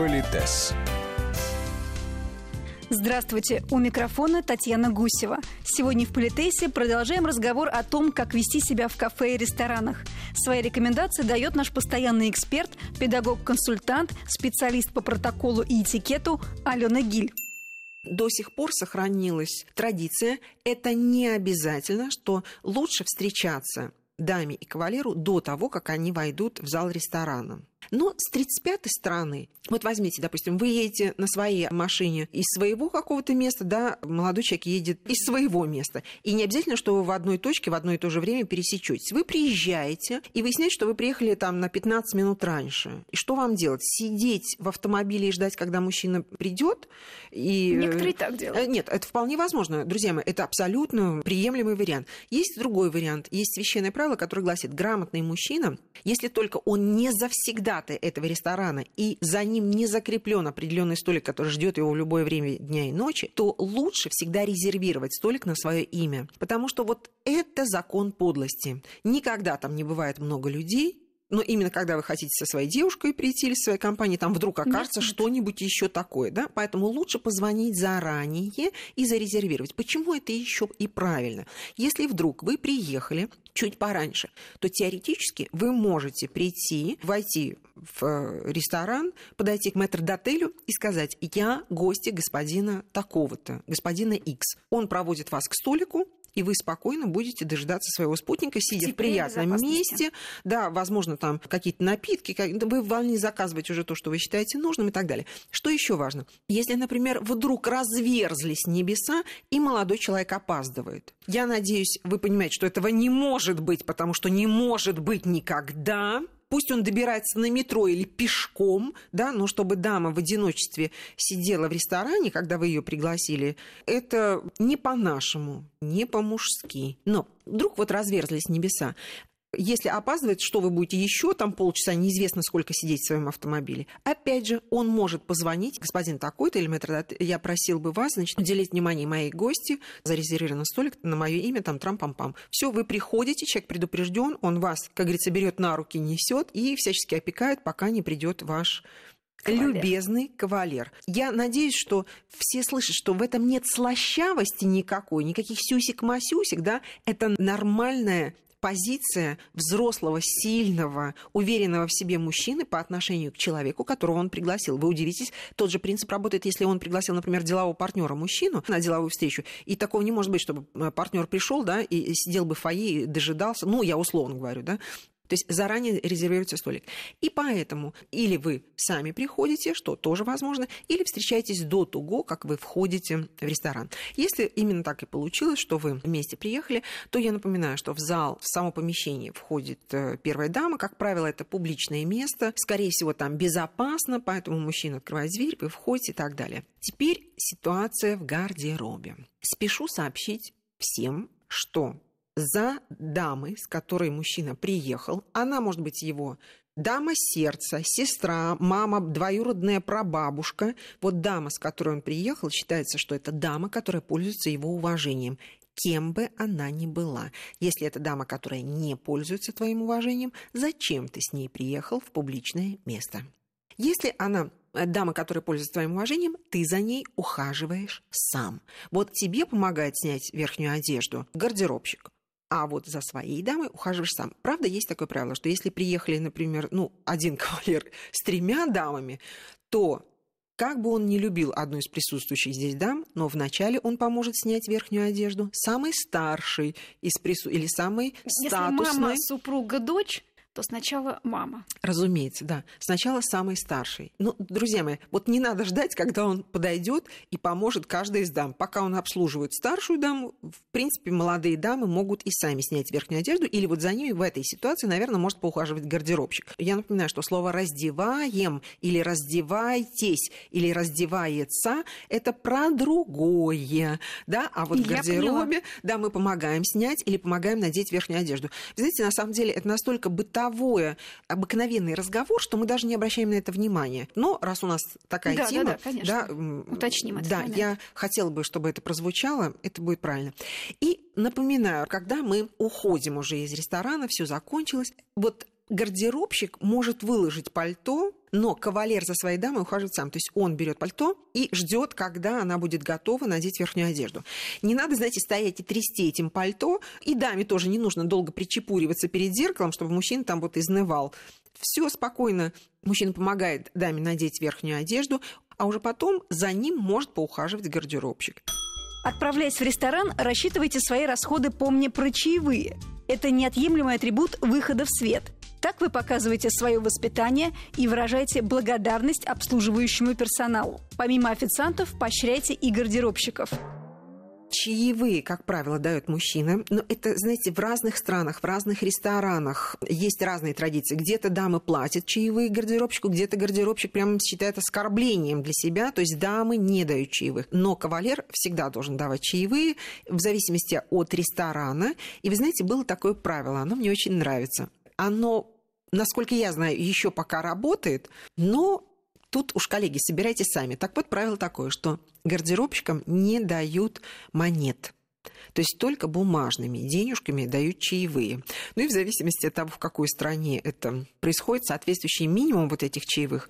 Политес. Здравствуйте, у микрофона Татьяна Гусева. Сегодня в Политесе продолжаем разговор о том, как вести себя в кафе и ресторанах. Свои рекомендации дает наш постоянный эксперт, педагог-консультант, специалист по протоколу и этикету Алена Гиль до сих пор сохранилась традиция. Это не обязательно, что лучше встречаться даме и кавалеру до того, как они войдут в зал ресторана. Но с 35-й стороны, вот возьмите, допустим, вы едете на своей машине из своего какого-то места, да, молодой человек едет из своего места. И не обязательно, что вы в одной точке в одно и то же время пересечетесь. Вы приезжаете и выясняете, что вы приехали там на 15 минут раньше. И что вам делать? Сидеть в автомобиле и ждать, когда мужчина придет? И... Некоторые так делают. Э, нет, это вполне возможно. Друзья мои, это абсолютно приемлемый вариант. Есть другой вариант. Есть священное правило, которое гласит, грамотный мужчина, если только он не завсегда завсегдаты этого ресторана, и за ним не закреплен определенный столик, который ждет его в любое время дня и ночи, то лучше всегда резервировать столик на свое имя. Потому что вот это закон подлости. Никогда там не бывает много людей, но именно когда вы хотите со своей девушкой прийти или со своей компанией, там вдруг окажется что-нибудь еще такое, да? Поэтому лучше позвонить заранее и зарезервировать. Почему это еще и правильно? Если вдруг вы приехали чуть пораньше, то теоретически вы можете прийти, войти в э, ресторан, подойти к метрдотелю и сказать, я гости господина такого-то, господина X. Он проводит вас к столику, и вы спокойно будете дожидаться своего спутника, сидя в приятном месте. Да, возможно, там какие-то напитки, вы вольны заказывать уже то, что вы считаете нужным и так далее. Что еще важно? Если, например, вдруг разверзлись небеса, и молодой человек опаздывает. Я надеюсь, вы понимаете, что этого не может быть, потому что не может быть никогда пусть он добирается на метро или пешком, да, но чтобы дама в одиночестве сидела в ресторане, когда вы ее пригласили, это не по-нашему, не по-мужски. Но вдруг вот разверзлись небеса. Если опаздывает, что вы будете еще там полчаса, неизвестно сколько сидеть в своем автомобиле. Опять же, он может позвонить, господин такой-то или метродот, я просил бы вас, значит, уделить внимание моей гости, зарезервирован столик на мое имя, там трам-пам-пам. Все, вы приходите, человек предупрежден, он вас, как говорится, берет на руки, несет и всячески опекает, пока не придет ваш Кавалер. Любезный кавалер. Я надеюсь, что все слышат, что в этом нет слащавости никакой, никаких сюсик-масюсик, да, это нормальная позиция взрослого, сильного, уверенного в себе мужчины по отношению к человеку, которого он пригласил. Вы удивитесь, тот же принцип работает, если он пригласил, например, делового партнера мужчину на деловую встречу, и такого не может быть, чтобы э, партнер пришел, да, и сидел бы в фойе и дожидался, ну, я условно говорю, да, то есть заранее резервируется столик. И поэтому или вы сами приходите, что тоже возможно, или встречаетесь до того, как вы входите в ресторан. Если именно так и получилось, что вы вместе приехали, то я напоминаю, что в зал, в само помещение входит э, первая дама. Как правило, это публичное место. Скорее всего, там безопасно, поэтому мужчина открывает дверь, вы входите и так далее. Теперь ситуация в гардеробе. Спешу сообщить всем, что за дамой, с которой мужчина приехал. Она может быть его дама сердца, сестра, мама, двоюродная прабабушка. Вот дама, с которой он приехал, считается, что это дама, которая пользуется его уважением кем бы она ни была. Если это дама, которая не пользуется твоим уважением, зачем ты с ней приехал в публичное место? Если она э, дама, которая пользуется твоим уважением, ты за ней ухаживаешь сам. Вот тебе помогает снять верхнюю одежду гардеробщик а вот за своей дамой ухаживаешь сам. Правда, есть такое правило, что если приехали, например, ну, один кавалер с тремя дамами, то как бы он не любил одну из присутствующих здесь дам, но вначале он поможет снять верхнюю одежду. Самый старший из прису... или самый статусный... Если мама, супруга, дочь, то сначала мама. Разумеется, да. Сначала самый старший. Ну, друзья мои, вот не надо ждать, когда он подойдет и поможет каждой из дам. Пока он обслуживает старшую даму, в принципе, молодые дамы могут и сами снять верхнюю одежду, или вот за ними в этой ситуации, наверное, может поухаживать гардеробщик. Я напоминаю, что слово «раздеваем» или «раздевайтесь» или «раздевается» — это про другое, да, а вот в гардеробе, да, мы помогаем снять или помогаем надеть верхнюю одежду. Вы знаете, на самом деле это настолько бытовое бытовое, обыкновенный разговор, что мы даже не обращаем на это внимания. Но раз у нас такая да, тема... Да, да, конечно. Да, Уточним это. Да, момент. я хотела бы, чтобы это прозвучало, это будет правильно. И напоминаю, когда мы уходим уже из ресторана, все закончилось, вот гардеробщик может выложить пальто но кавалер за своей дамой ухаживает сам. То есть он берет пальто и ждет, когда она будет готова надеть верхнюю одежду. Не надо, знаете, стоять и трясти этим пальто. И даме тоже не нужно долго причепуриваться перед зеркалом, чтобы мужчина там вот изнывал. Все спокойно. Мужчина помогает даме надеть верхнюю одежду, а уже потом за ним может поухаживать гардеробщик. Отправляясь в ресторан, рассчитывайте свои расходы, помня про чаевые. Это неотъемлемый атрибут выхода в свет – так вы показываете свое воспитание и выражаете благодарность обслуживающему персоналу. Помимо официантов, поощряйте и гардеробщиков чаевые, как правило, дают мужчины. Но это, знаете, в разных странах, в разных ресторанах есть разные традиции. Где-то дамы платят чаевые гардеробщику, где-то гардеробщик прямо считает оскорблением для себя, то есть дамы не дают чаевых. Но кавалер всегда должен давать чаевые в зависимости от ресторана. И вы знаете, было такое правило, оно мне очень нравится оно, насколько я знаю, еще пока работает, но тут уж, коллеги, собирайте сами. Так вот, правило такое, что гардеробщикам не дают монет. То есть только бумажными денежками дают чаевые. Ну и в зависимости от того, в какой стране это происходит, соответствующий минимум вот этих чаевых,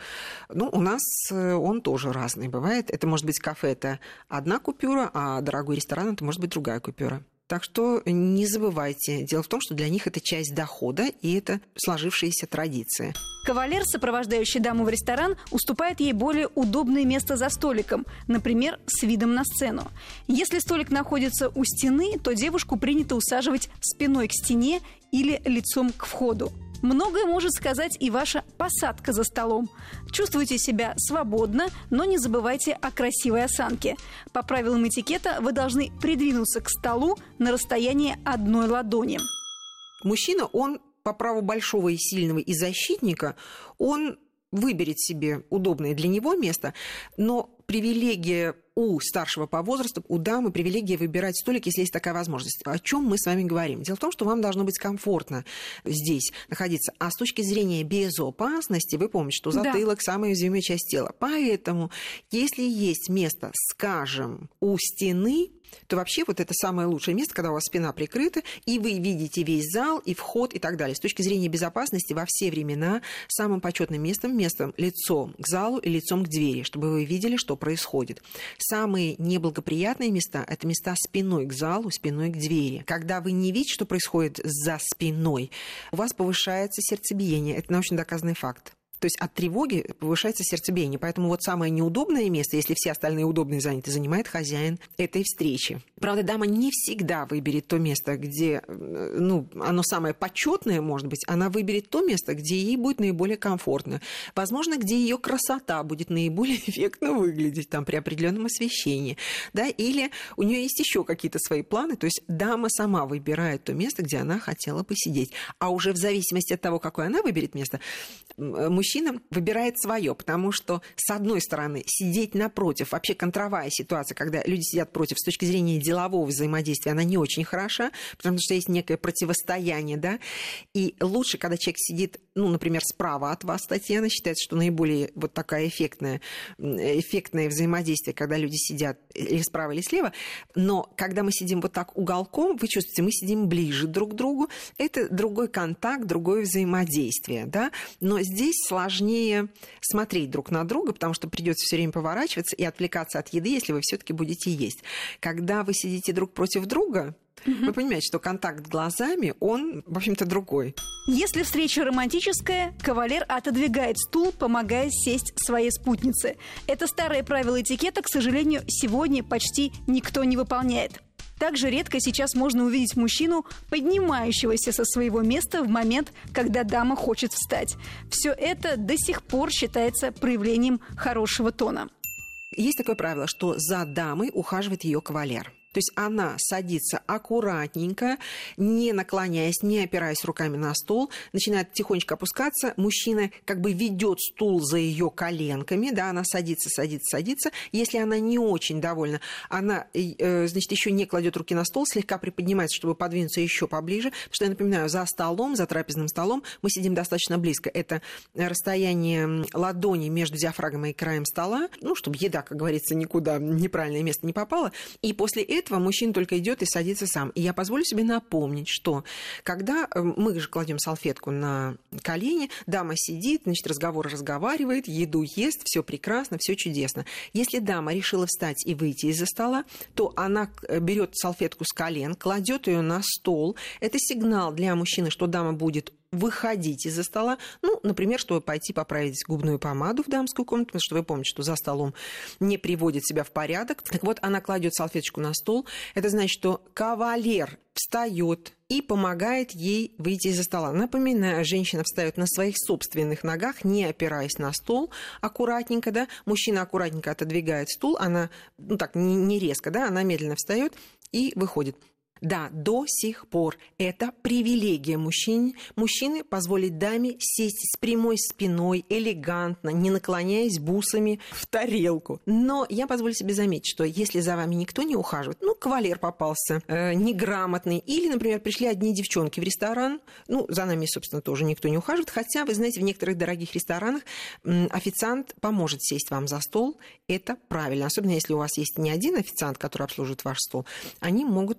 ну, у нас э, он тоже разный бывает. Это может быть кафе, это одна купюра, а дорогой ресторан, это может быть другая купюра. Так что не забывайте. Дело в том, что для них это часть дохода, и это сложившаяся традиция. Кавалер, сопровождающий даму в ресторан, уступает ей более удобное место за столиком, например, с видом на сцену. Если столик находится у стены, то девушку принято усаживать спиной к стене или лицом к входу. Многое может сказать и ваша посадка за столом. Чувствуйте себя свободно, но не забывайте о красивой осанке. По правилам этикета вы должны придвинуться к столу на расстояние одной ладони. Мужчина, он по праву большого и сильного и защитника, он выберет себе удобное для него место, но привилегия у старшего по возрасту, у дамы привилегия выбирать столик, если есть такая возможность. О чем мы с вами говорим? Дело в том, что вам должно быть комфортно здесь находиться. А с точки зрения безопасности, вы помните, что затылок да. самая уязвимая часть тела. Поэтому, если есть место, скажем, у стены, то вообще вот это самое лучшее место, когда у вас спина прикрыта, и вы видите весь зал, и вход, и так далее. С точки зрения безопасности во все времена самым почетным местом, местом лицом к залу и лицом к двери, чтобы вы видели, что происходит. Самые неблагоприятные места – это места спиной к залу, спиной к двери. Когда вы не видите, что происходит за спиной, у вас повышается сердцебиение. Это научно доказанный факт. То есть от тревоги повышается сердцебиение. Поэтому вот самое неудобное место, если все остальные удобные заняты, занимает хозяин этой встречи. Правда, дама не всегда выберет то место, где э, ну, оно самое почетное, может быть. Она выберет то место, где ей будет наиболее комфортно. Возможно, где ее красота будет наиболее эффектно выглядеть там, при определенном освещении. Да? Или у нее есть еще какие-то свои планы. То есть дама сама выбирает то место, где она хотела посидеть. А уже в зависимости от того, какое она выберет место, мужчина мужчина выбирает свое, потому что, с одной стороны, сидеть напротив, вообще контровая ситуация, когда люди сидят против с точки зрения делового взаимодействия, она не очень хороша, потому что есть некое противостояние, да, и лучше, когда человек сидит, ну, например, справа от вас, Татьяна считается, что наиболее вот такая эффектная, эффектное взаимодействие, когда люди сидят или справа, или слева, но когда мы сидим вот так уголком, вы чувствуете, мы сидим ближе друг к другу, это другой контакт, другое взаимодействие, да, но здесь сложнее смотреть друг на друга, потому что придется все время поворачиваться и отвлекаться от еды, если вы все-таки будете есть. Когда вы сидите друг против друга, Угу. Вы понимаете, что контакт глазами, он, в общем-то, другой. Если встреча романтическая, кавалер отодвигает стул, помогая сесть своей спутнице. Это старое правило этикета, к сожалению, сегодня почти никто не выполняет. Также редко сейчас можно увидеть мужчину, поднимающегося со своего места в момент, когда дама хочет встать. Все это до сих пор считается проявлением хорошего тона. Есть такое правило, что за дамой ухаживает ее кавалер. То есть она садится аккуратненько, не наклоняясь, не опираясь руками на стол, начинает тихонечко опускаться. Мужчина как бы ведет стул за ее коленками, да, она садится, садится, садится. Если она не очень довольна, она, э, значит, еще не кладет руки на стол, слегка приподнимается, чтобы подвинуться еще поближе. Потому что я напоминаю, за столом, за трапезным столом мы сидим достаточно близко. Это расстояние ладони между диафрагмой и краем стола, ну, чтобы еда, как говорится, никуда неправильное место не попала. И после этого этого мужчина только идет и садится сам. И я позволю себе напомнить, что когда э, мы же кладем салфетку на колени, дама сидит, значит, разговор разговаривает, еду ест, все прекрасно, все чудесно. Если дама решила встать и выйти из-за стола, то она э, берет салфетку с колен, кладет ее на стол. Это сигнал для мужчины, что дама будет выходить из-за стола, ну, например, чтобы пойти поправить губную помаду в дамскую комнату, потому что вы помните, что за столом не приводит себя в порядок. Так вот, она кладет салфеточку на стол. Это значит, что кавалер встает и помогает ей выйти из-за стола. Напоминаю, женщина встает на своих собственных ногах, не опираясь на стол, аккуратненько, да, мужчина аккуратненько отодвигает стул, она, ну так, не, не резко, да, она медленно встает и выходит. Да, до сих пор это привилегия мужчин. Мужчины позволить даме сесть с прямой спиной, элегантно, не наклоняясь бусами в тарелку. Но я позволю себе заметить, что если за вами никто не ухаживает, ну, кавалер попался, э, неграмотный, или, например, пришли одни девчонки в ресторан, ну, за нами, собственно, тоже никто не ухаживает, хотя, вы знаете, в некоторых дорогих ресторанах официант поможет сесть вам за стол, это правильно, особенно если у вас есть не один официант, который обслуживает ваш стол, они могут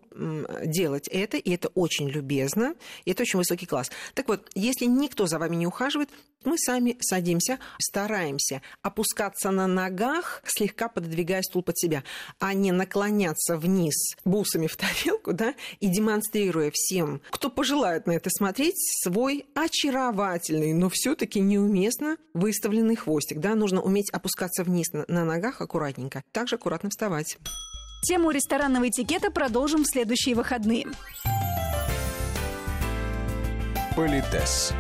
делать это, и это очень любезно, и это очень высокий класс. Так вот, если никто за вами не ухаживает, мы сами садимся, стараемся опускаться на ногах, слегка пододвигая стул под себя, а не наклоняться вниз бусами в тарелку, да, и демонстрируя всем, кто пожелает на это смотреть, свой очаровательный, но все таки неуместно выставленный хвостик, да, нужно уметь опускаться вниз на, на ногах аккуратненько, также аккуратно вставать. Тему ресторанного этикета продолжим в следующие выходные. Политес.